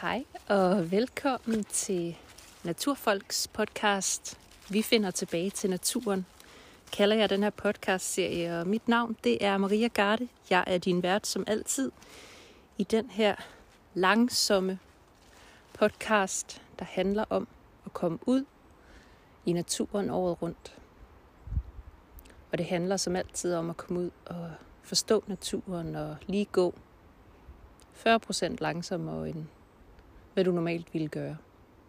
Hej og velkommen til Naturfolks podcast. Vi finder tilbage til naturen, kalder jeg den her podcast-serie. Og mit navn det er Maria Garde. Jeg er din vært som altid i den her langsomme podcast, der handler om at komme ud i naturen året rundt. Og det handler som altid om at komme ud og forstå naturen og lige gå 40% langsommere end hvad du normalt ville gøre.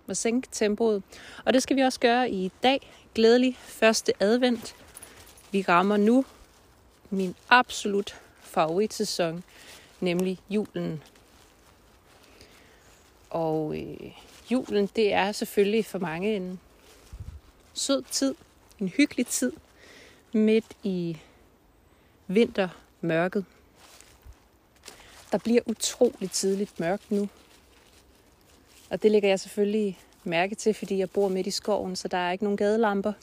Og sænke tempoet. Og det skal vi også gøre i dag. Glædelig første advent. Vi rammer nu min absolut favoritsæson, nemlig julen. Og øh, julen, det er selvfølgelig for mange en sød tid, en hyggelig tid, midt i vintermørket. Der bliver utroligt tidligt mørkt nu. Og det lægger jeg selvfølgelig mærke til, fordi jeg bor midt i skoven, så der er ikke nogen gadelamper.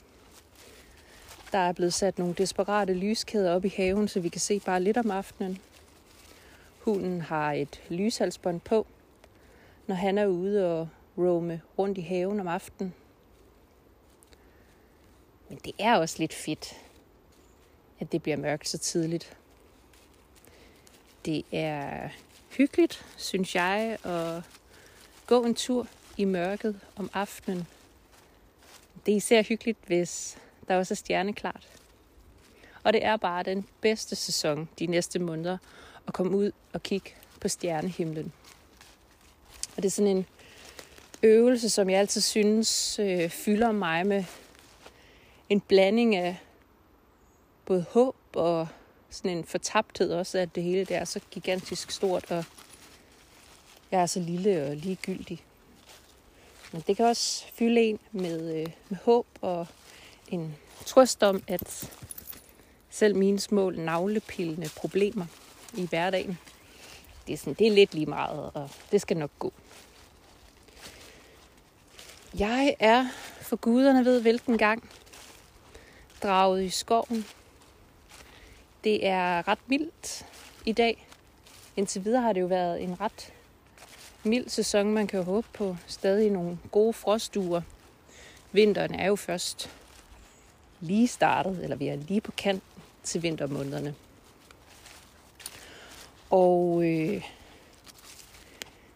Der er blevet sat nogle desperate lyskæder op i haven, så vi kan se bare lidt om aftenen. Hunden har et lyshalsbånd på, når han er ude og roame rundt i haven om aftenen. Men det er også lidt fedt, at det bliver mørkt så tidligt. Det er hyggeligt, synes jeg, og gå en tur i mørket om aftenen. Det er især hyggeligt, hvis der også er stjerneklart. Og det er bare den bedste sæson de næste måneder at komme ud og kigge på stjernehimlen. Og det er sådan en øvelse, som jeg altid synes øh, fylder mig med en blanding af både håb og sådan en fortabthed også, at det hele det er så gigantisk stort, og jeg er så lille og ligegyldig. Men det kan også fylde en med, øh, med håb og en trøst om, at selv mine små navlepillende problemer i hverdagen, det er, sådan, det er lidt lige meget, og det skal nok gå. Jeg er, for guderne ved hvilken gang, draget i skoven. Det er ret mildt i dag. Indtil videre har det jo været en ret mild sæson, man kan håbe på. Stadig nogle gode frostduer. Vinteren er jo først lige startet, eller vi er lige på kant til vintermånederne. Og øh,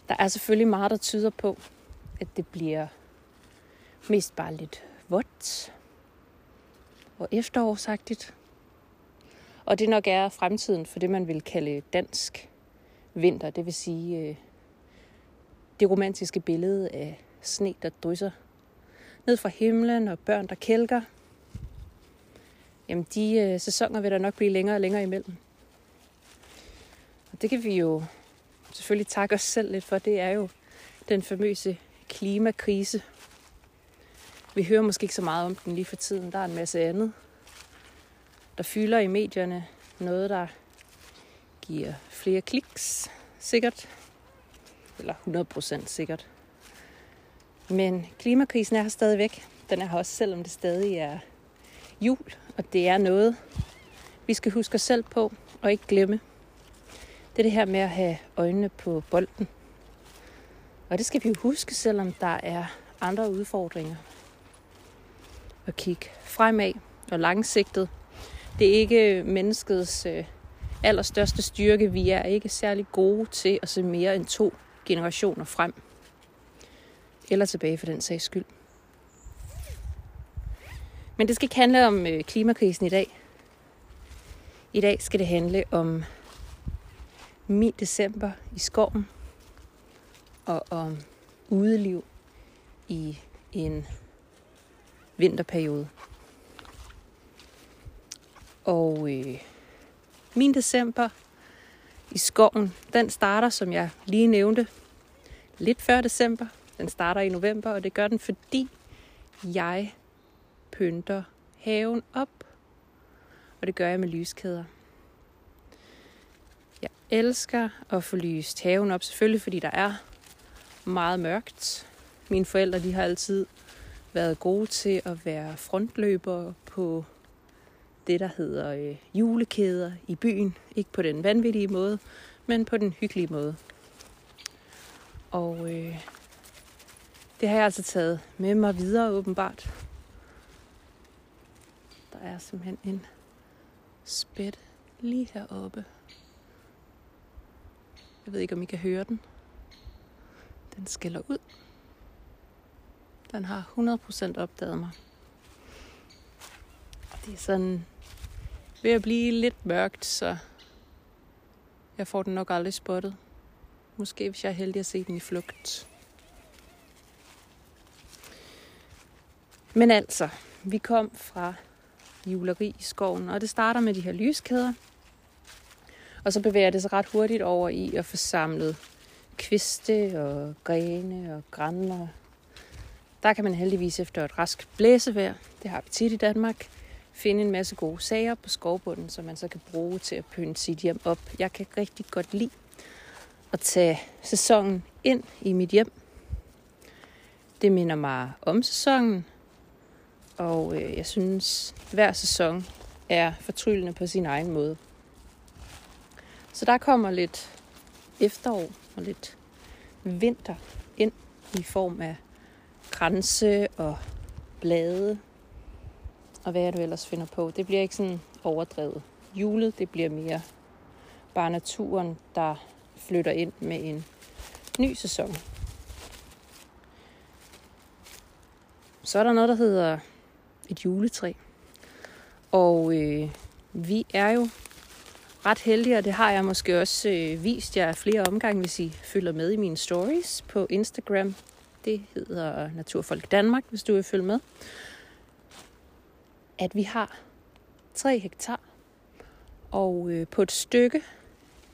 der er selvfølgelig meget, der tyder på, at det bliver mest bare lidt vådt og efterårsagtigt. Og det nok er fremtiden for det, man vil kalde dansk vinter. Det vil sige øh, det romantiske billede af sne, der drysser ned fra himlen og børn, der kælker. Jamen, de øh, sæsoner vil der nok blive længere og længere imellem. Og det kan vi jo selvfølgelig takke os selv lidt for. Det er jo den famøse klimakrise. Vi hører måske ikke så meget om den lige for tiden. Der er en masse andet, der fylder i medierne. Noget, der giver flere kliks, sikkert eller 100% sikkert. Men klimakrisen er her stadigvæk. Den er her også, selvom det stadig er jul, og det er noget, vi skal huske os selv på og ikke glemme. Det er det her med at have øjnene på bolden. Og det skal vi jo huske, selvom der er andre udfordringer. At kigge fremad og langsigtet. Det er ikke menneskets øh, allerstørste styrke. Vi er ikke særlig gode til at se mere end to generationer frem. Eller tilbage for den sags skyld. Men det skal ikke handle om øh, klimakrisen i dag. I dag skal det handle om min december i skoven og om udeliv i en vinterperiode. Og øh, min december i skoven, den starter, som jeg lige nævnte, lidt før december. Den starter i november, og det gør den, fordi jeg pynter haven op. Og det gør jeg med lyskæder. Jeg elsker at få lyst haven op, selvfølgelig fordi der er meget mørkt. Mine forældre de har altid været gode til at være frontløbere på det, der hedder øh, julekæder i byen. Ikke på den vanvittige måde, men på den hyggelige måde. Og øh, det har jeg altså taget med mig videre åbenbart. Der er simpelthen en spæt lige heroppe. Jeg ved ikke, om I kan høre den. Den skiller ud. Den har 100% opdaget mig. Det er sådan ved at blive lidt mørkt, så jeg får den nok aldrig spottet. Måske hvis jeg er heldig at se den i flugt. Men altså, vi kom fra juleri i skoven, og det starter med de her lyskæder. Og så bevæger det sig ret hurtigt over i at få samlet kviste og grene og grænder. Der kan man heldigvis efter et rask blæsevejr, det har vi tit i Danmark, finde en masse gode sager på skovbunden, som man så kan bruge til at pynte sit hjem op. Jeg kan rigtig godt lide at tage sæsonen ind i mit hjem. Det minder mig om sæsonen, og øh, jeg synes, hver sæson er fortryllende på sin egen måde. Så der kommer lidt efterår og lidt vinter ind i form af kranse og blade og hvad du ellers finder på. Det bliver ikke sådan overdrevet. Julet, det bliver mere bare naturen, der flytter ind med en ny sæson. Så er der noget, der hedder et juletræ. Og øh, vi er jo ret heldige, og det har jeg måske også øh, vist jer flere omgange, hvis I følger med i mine stories på Instagram. Det hedder Naturfolk Danmark, hvis du vil følge med. At vi har 3 hektar, og øh, på et stykke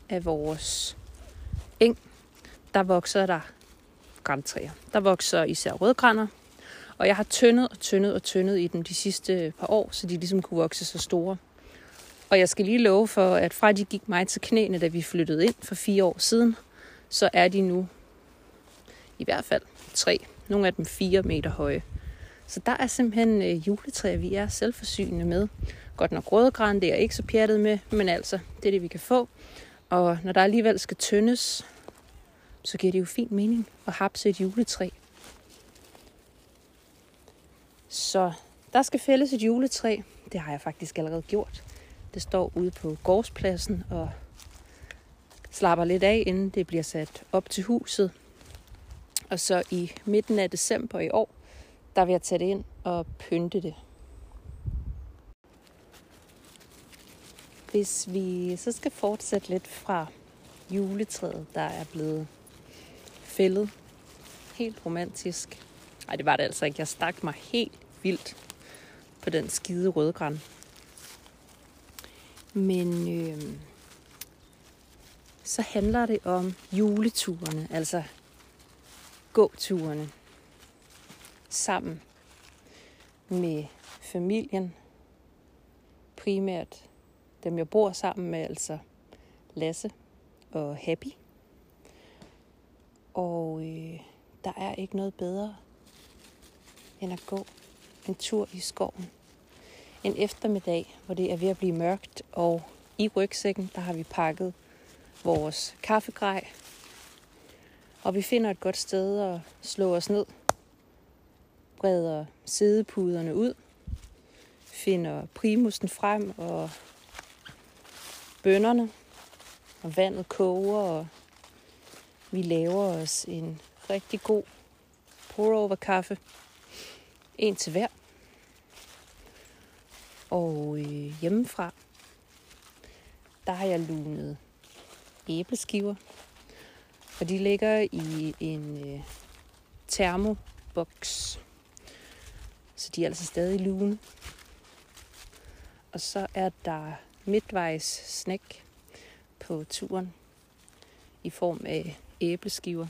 af vores eng, der vokser der græntræer. Der vokser især rødgrænder, og jeg har tyndet og tyndet og tyndet i dem de sidste par år, så de ligesom kunne vokse så store. Og jeg skal lige love for, at fra de gik mig til knæene, da vi flyttede ind for fire år siden, så er de nu i hvert fald tre. Nogle af dem fire meter høje. Så der er simpelthen øh, juletræer, vi er selvforsynende med. Godt nok rødgran, det er ikke så pjattet med, men altså, det er det, vi kan få. Og når der alligevel skal tyndes, så giver det jo fin mening at hapse et juletræ. Så der skal fældes et juletræ. Det har jeg faktisk allerede gjort. Det står ude på gårdspladsen og slapper lidt af, inden det bliver sat op til huset. Og så i midten af december i år, der vil jeg tage det ind og pynte det. Hvis vi så skal fortsætte lidt fra juletræet, der er blevet fældet helt romantisk. Nej, det var det altså ikke. Jeg stak mig helt vildt på den skide rødgran. Men øh, så handler det om juleturene, altså gåturene sammen med familien. Primært dem, jeg bor sammen med, altså Lasse og Happy. Og øh, der er ikke noget bedre end at gå en tur i skoven. En eftermiddag, hvor det er ved at blive mørkt, og i rygsækken, der har vi pakket vores kaffegrej. Og vi finder et godt sted at slå os ned. Breder sædepuderne ud. Finder primusen frem og bønderne. Og vandet koger, og vi laver os en rigtig god pour-over kaffe. En til hver. Og øh, hjemmefra, der har jeg lunet æbleskiver. Og de ligger i en øh, termoboks. Så de er altså stadig lune. Og så er der midtvejs snack på turen i form af æbleskiver.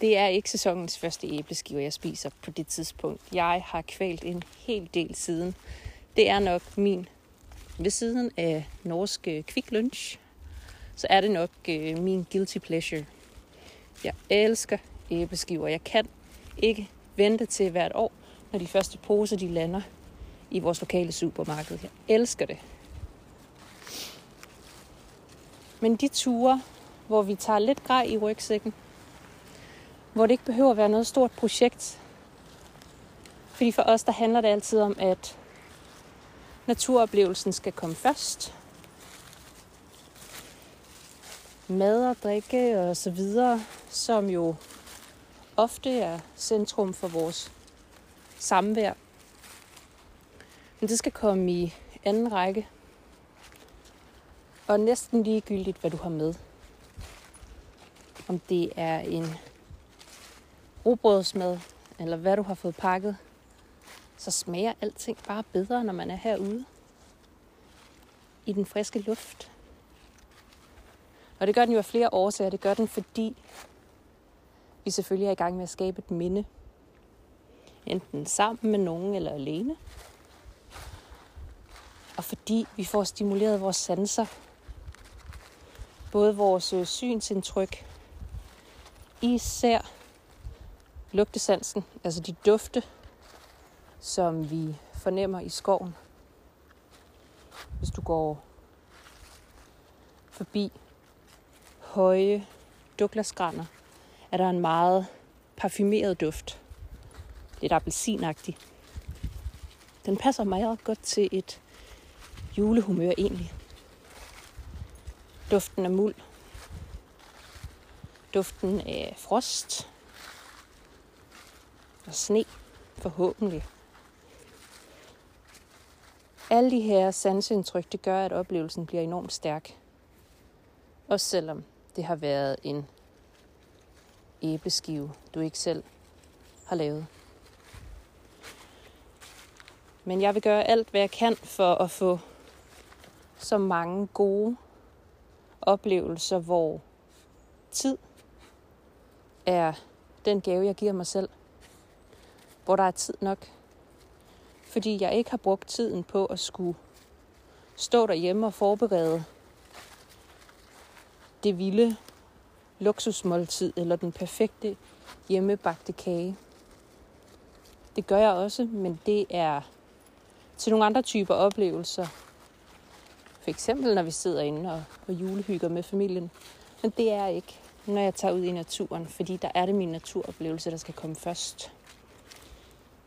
Det er ikke sæsonens første æbleskiver, jeg spiser på det tidspunkt. Jeg har kvalt en hel del siden. Det er nok min, ved siden af norske Quick øh, Lunch, så er det nok øh, min guilty pleasure. Jeg elsker æbleskiver. Jeg kan ikke vente til hvert år, når de første poser de lander i vores lokale supermarked. Jeg elsker det. Men de ture, hvor vi tager lidt grej i rygsækken. Hvor det ikke behøver at være noget stort projekt. Fordi for os, der handler det altid om, at naturoplevelsen skal komme først. Mad og drikke og så videre, som jo ofte er centrum for vores samvær. Men det skal komme i anden række. Og næsten ligegyldigt, hvad du har med. Om det er en robrødsmad, eller hvad du har fået pakket, så smager alting bare bedre, når man er herude. I den friske luft. Og det gør den jo af flere årsager. Det gør den, fordi vi selvfølgelig er i gang med at skabe et minde. Enten sammen med nogen eller alene. Og fordi vi får stimuleret vores sanser. Både vores øh, synsindtryk, især lugtesansen, altså de dufte, som vi fornemmer i skoven. Hvis du går forbi høje duklasgrænder, er der en meget parfumeret duft. Lidt appelsinagtig. Den passer meget godt til et julehumør egentlig. Duften af muld. Duften af frost. Og sne, forhåbentlig. Alle de her sansindtryk, det gør, at oplevelsen bliver enormt stærk. Også selvom det har været en æbleskive, du ikke selv har lavet. Men jeg vil gøre alt, hvad jeg kan for at få så mange gode oplevelser, hvor tid er den gave, jeg giver mig selv. Hvor der er tid nok. Fordi jeg ikke har brugt tiden på at skulle stå derhjemme og forberede det vilde luksusmåltid eller den perfekte hjemmebagte kage. Det gør jeg også, men det er til nogle andre typer oplevelser. For eksempel når vi sidder inde og, og julehygger med familien. Men det er ikke, når jeg tager ud i naturen, fordi der er det min naturoplevelse, der skal komme først.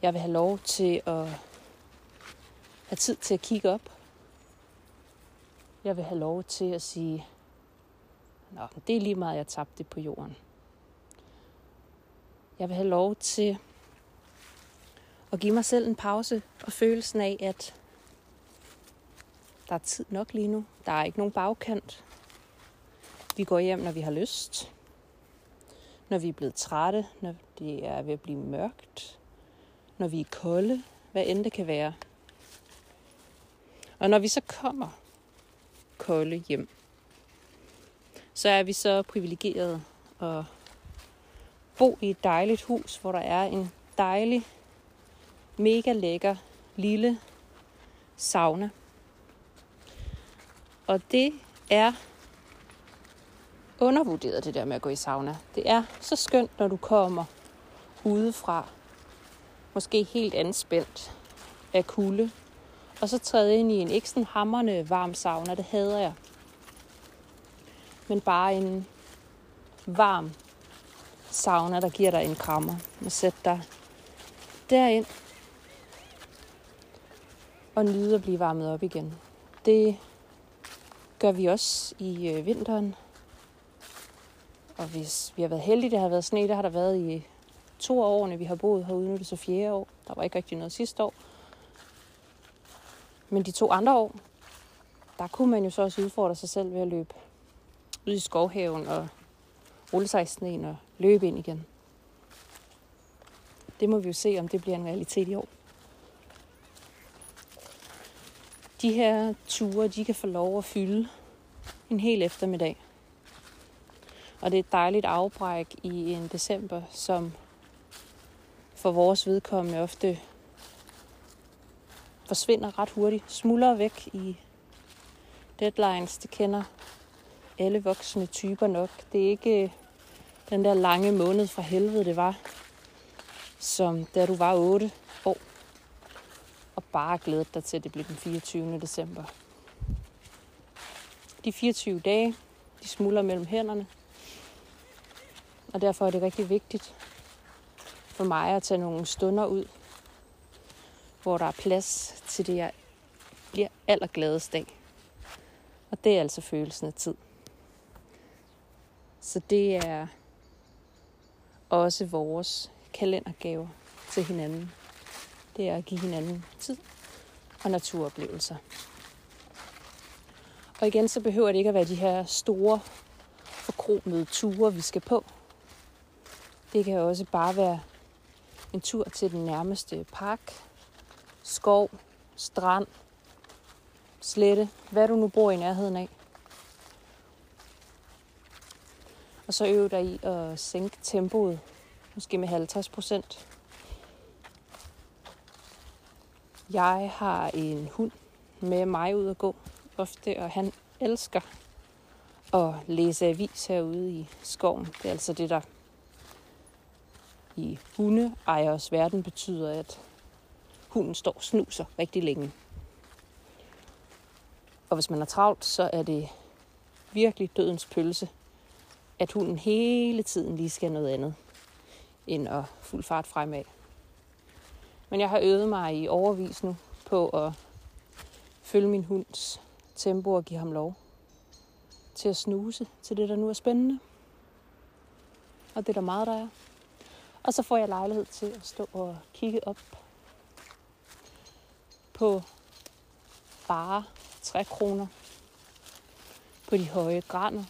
Jeg vil have lov til at have tid til at kigge op. Jeg vil have lov til at sige, Nå, det er lige meget, jeg tabte på jorden. Jeg vil have lov til at give mig selv en pause og følelsen af, at der er tid nok lige nu. Der er ikke nogen bagkant. Vi går hjem, når vi har lyst. Når vi er blevet trætte, når det er ved at blive mørkt. Når vi er kolde, hvad end det kan være. Og når vi så kommer kolde hjem, så er vi så privilegerede at bo i et dejligt hus, hvor der er en dejlig, mega lækker lille sauna. Og det er undervurderet, det der med at gå i sauna. Det er så skønt, når du kommer udefra, måske helt anspændt af kulde, og så træde ind i en ikke sådan hammerne varm sauna. Det hader jeg men bare en varm sauna, der giver dig en krammer. Og sæt dig derind og nyde at blive varmet op igen. Det gør vi også i øh, vinteren. Og hvis vi har været heldige, det har været sne, det har der været i to af årene, vi har boet herude, nu er det så fjerde år. Der var ikke rigtig noget sidste år. Men de to andre år, der kunne man jo så også udfordre sig selv ved at løbe ud i skovhaven og rulle sig i sneen og løbe ind igen. Det må vi jo se, om det bliver en realitet i år. De her ture, de kan få lov at fylde en hel eftermiddag. Og det er et dejligt afbræk i en december, som for vores vedkommende ofte forsvinder ret hurtigt, smuldrer væk i deadlines, det kender alle voksne typer nok. Det er ikke øh, den der lange måned fra helvede, det var, som da du var 8 og bare glædet dig til, at det blev den 24. december. De 24 dage De smuldrer mellem hænderne. Og derfor er det rigtig vigtigt for mig at tage nogle stunder ud, hvor der er plads til det, jeg bliver allergladest af. Og det er altså følelsen af tid. Så det er også vores kalendergave til hinanden. Det er at give hinanden tid og naturoplevelser. Og igen, så behøver det ikke at være de her store, forkromede ture, vi skal på. Det kan også bare være en tur til den nærmeste park, skov, strand, slette, hvad du nu bor i nærheden af. Og så øve dig i at sænke tempoet, måske med 50 procent. Jeg har en hund med mig ud at gå ofte, og han elsker at læse avis herude i skoven. Det er altså det, der i hundeejers verden betyder, at hunden står og snuser rigtig længe. Og hvis man er travlt, så er det virkelig dødens pølse, at hunden hele tiden lige skal noget andet end at fuld fart fremad. Men jeg har øvet mig i overvis nu på at følge min hunds tempo og give ham lov til at snuse til det, der nu er spændende. Og det er der meget, der er. Og så får jeg lejlighed til at stå og kigge op på bare trækroner, på de høje graner,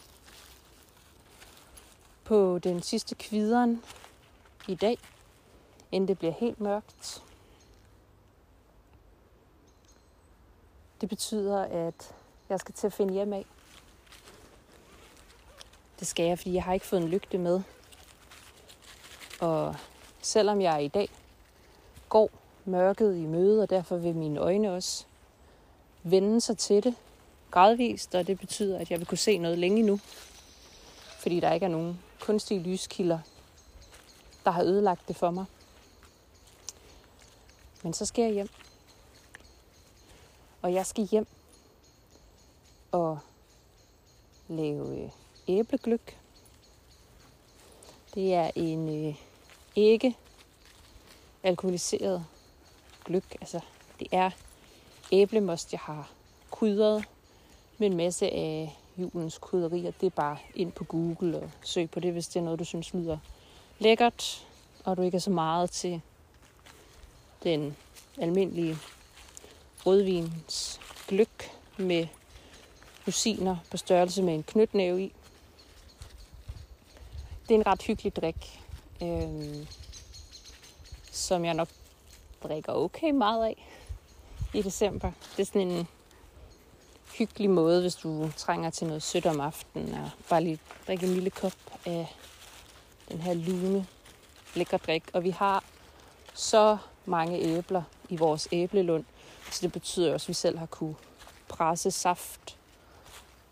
på den sidste kvideren i dag, inden det bliver helt mørkt. Det betyder, at jeg skal til at finde hjem af. Det skal jeg, fordi jeg har ikke fået en lygte med. Og selvom jeg i dag går mørket i møde, og derfor vil mine øjne også vende sig til det gradvist, og det betyder, at jeg vil kunne se noget længe nu, fordi der ikke er nogen kunstige lyskilder, der har ødelagt det for mig. Men så skal jeg hjem. Og jeg skal hjem og lave øh, æblegløk. Det er en øh, ikke alkoholiseret gløk. Altså, det er æblemost, jeg har krydret med en masse af julens krydderier. Det er bare ind på Google og søg på det, hvis det er noget, du synes lyder lækkert, og du ikke er så meget til den almindelige rødvins gløk med rosiner på størrelse med en knytnæve i. Det er en ret hyggelig drik, øh, som jeg nok drikker okay meget af i december. Det er sådan en hyggelig måde, hvis du trænger til noget sødt om aftenen, og bare lige drikke en lille kop af den her lune lækker drik. Og vi har så mange æbler i vores æblelund, så det betyder også, at vi selv har kunne presse saft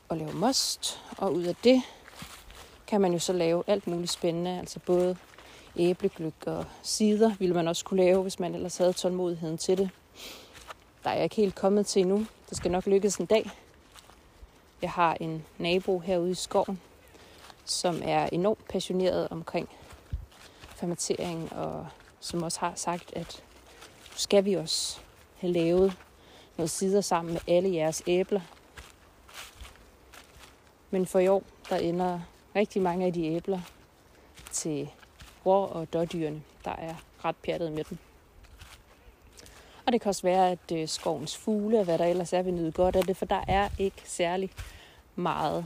og lave most. Og ud af det kan man jo så lave alt muligt spændende, altså både æblegløk og sider ville man også kunne lave, hvis man ellers havde tålmodigheden til det. Der er jeg ikke helt kommet til endnu. Det skal nok lykkes en dag. Jeg har en nabo herude i skoven, som er enormt passioneret omkring fermentering, og som også har sagt, at nu skal vi også have lavet noget sider sammen med alle jeres æbler. Men for i år, der ender rigtig mange af de æbler til rå- og dårdyrene, der er ret pjattet med dem. Og det kan også være, at øh, skovens fugle og hvad der ellers er, vil nyde godt af det, for der er ikke særlig meget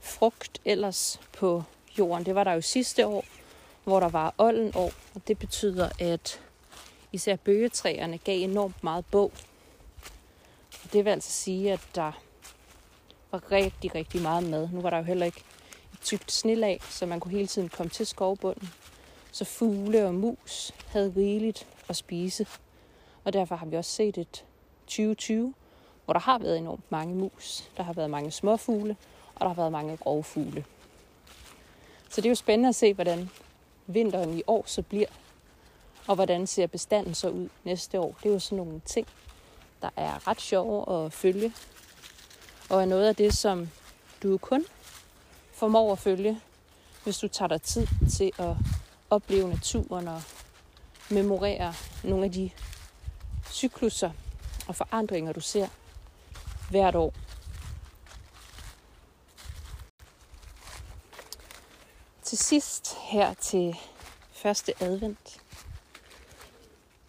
frugt ellers på jorden. Det var der jo sidste år, hvor der var olden år, og det betyder, at især bøgetræerne gav enormt meget bog. Og det vil altså sige, at der var rigtig, rigtig meget mad. Nu var der jo heller ikke et tykt snelag, så man kunne hele tiden komme til skovbunden. Så fugle og mus havde rigeligt at spise. Og derfor har vi også set et 2020, hvor der har været enormt mange mus. Der har været mange småfugle, og der har været mange grovfugle. Så det er jo spændende at se, hvordan vinteren i år så bliver, og hvordan ser bestanden så ud næste år. Det er jo sådan nogle ting, der er ret sjove at følge, og er noget af det, som du kun formår at følge, hvis du tager dig tid til at opleve naturen og memorere nogle af de cykluser og forandringer, du ser hvert år. Til sidst her til første advent,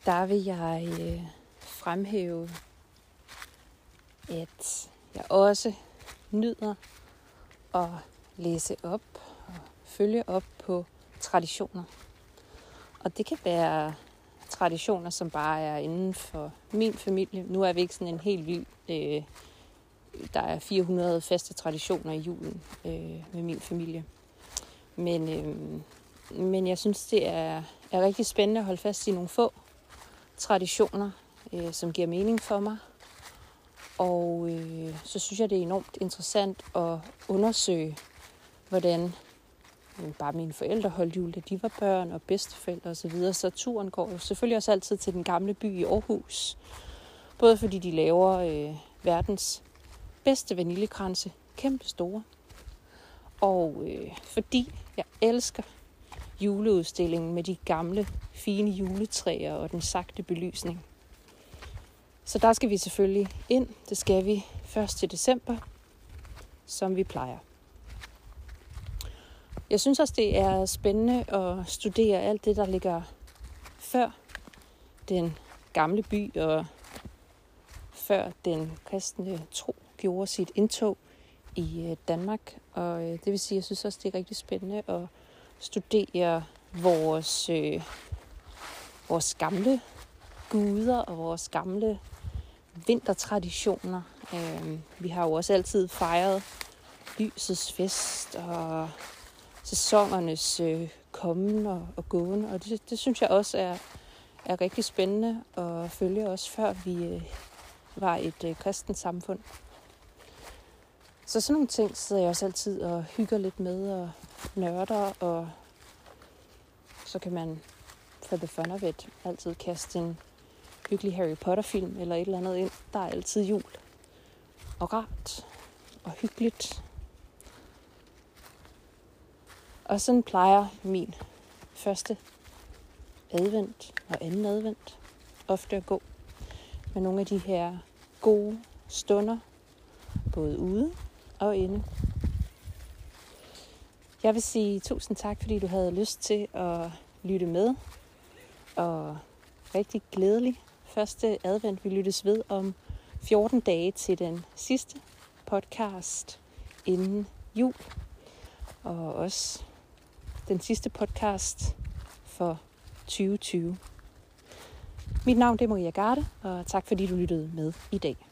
der vil jeg øh, fremhæve, at jeg også nyder at læse op og følge op på traditioner. Og det kan være traditioner, som bare er inden for min familie. Nu er vi ikke sådan en helt vild... Øh, der er 400 faste traditioner i julen øh, med min familie. Men, øh, men jeg synes, det er, er rigtig spændende at holde fast i nogle få traditioner, øh, som giver mening for mig. Og øh, så synes jeg, det er enormt interessant at undersøge, hvordan øh, bare mine forældre holdt jul, da de var børn og bedsteforældre osv. Så turen går jo selvfølgelig også altid til den gamle by i Aarhus. Både fordi de laver øh, verdens bedste vaniljekranse, kæmpe store. Og øh, fordi jeg elsker juleudstillingen med de gamle, fine juletræer og den sagte belysning. Så der skal vi selvfølgelig ind. Det skal vi 1. december, som vi plejer. Jeg synes også, det er spændende at studere alt det, der ligger før den gamle by og før den kristne tro gjorde sit indtog i øh, Danmark. Og øh, det vil sige, at jeg synes også, det er rigtig spændende at studere vores, øh, vores gamle guder og vores gamle vintertraditioner. Øh, vi har jo også altid fejret lysets fest og sæsonernes øh, kommen og, og gåen, og det, det synes jeg også er, er rigtig spændende at følge også før vi øh, var et øh, kristent samfund. Så sådan nogle ting sidder jeg også altid og hygger lidt med og nørder, og så kan man for the fun of it altid kaste en hyggelig Harry Potter-film eller et eller andet ind. Der er altid jul. Og rart og hyggeligt. Og sådan plejer min første advent og anden advent ofte at gå med nogle af de her gode stunder, både ude og inde. Jeg vil sige tusind tak, fordi du havde lyst til at lytte med. Og rigtig glædelig første advent. Vi lyttes ved om 14 dage til den sidste podcast inden jul. Og også den sidste podcast for 2020. Mit navn det er Maria Garde, og tak fordi du lyttede med i dag.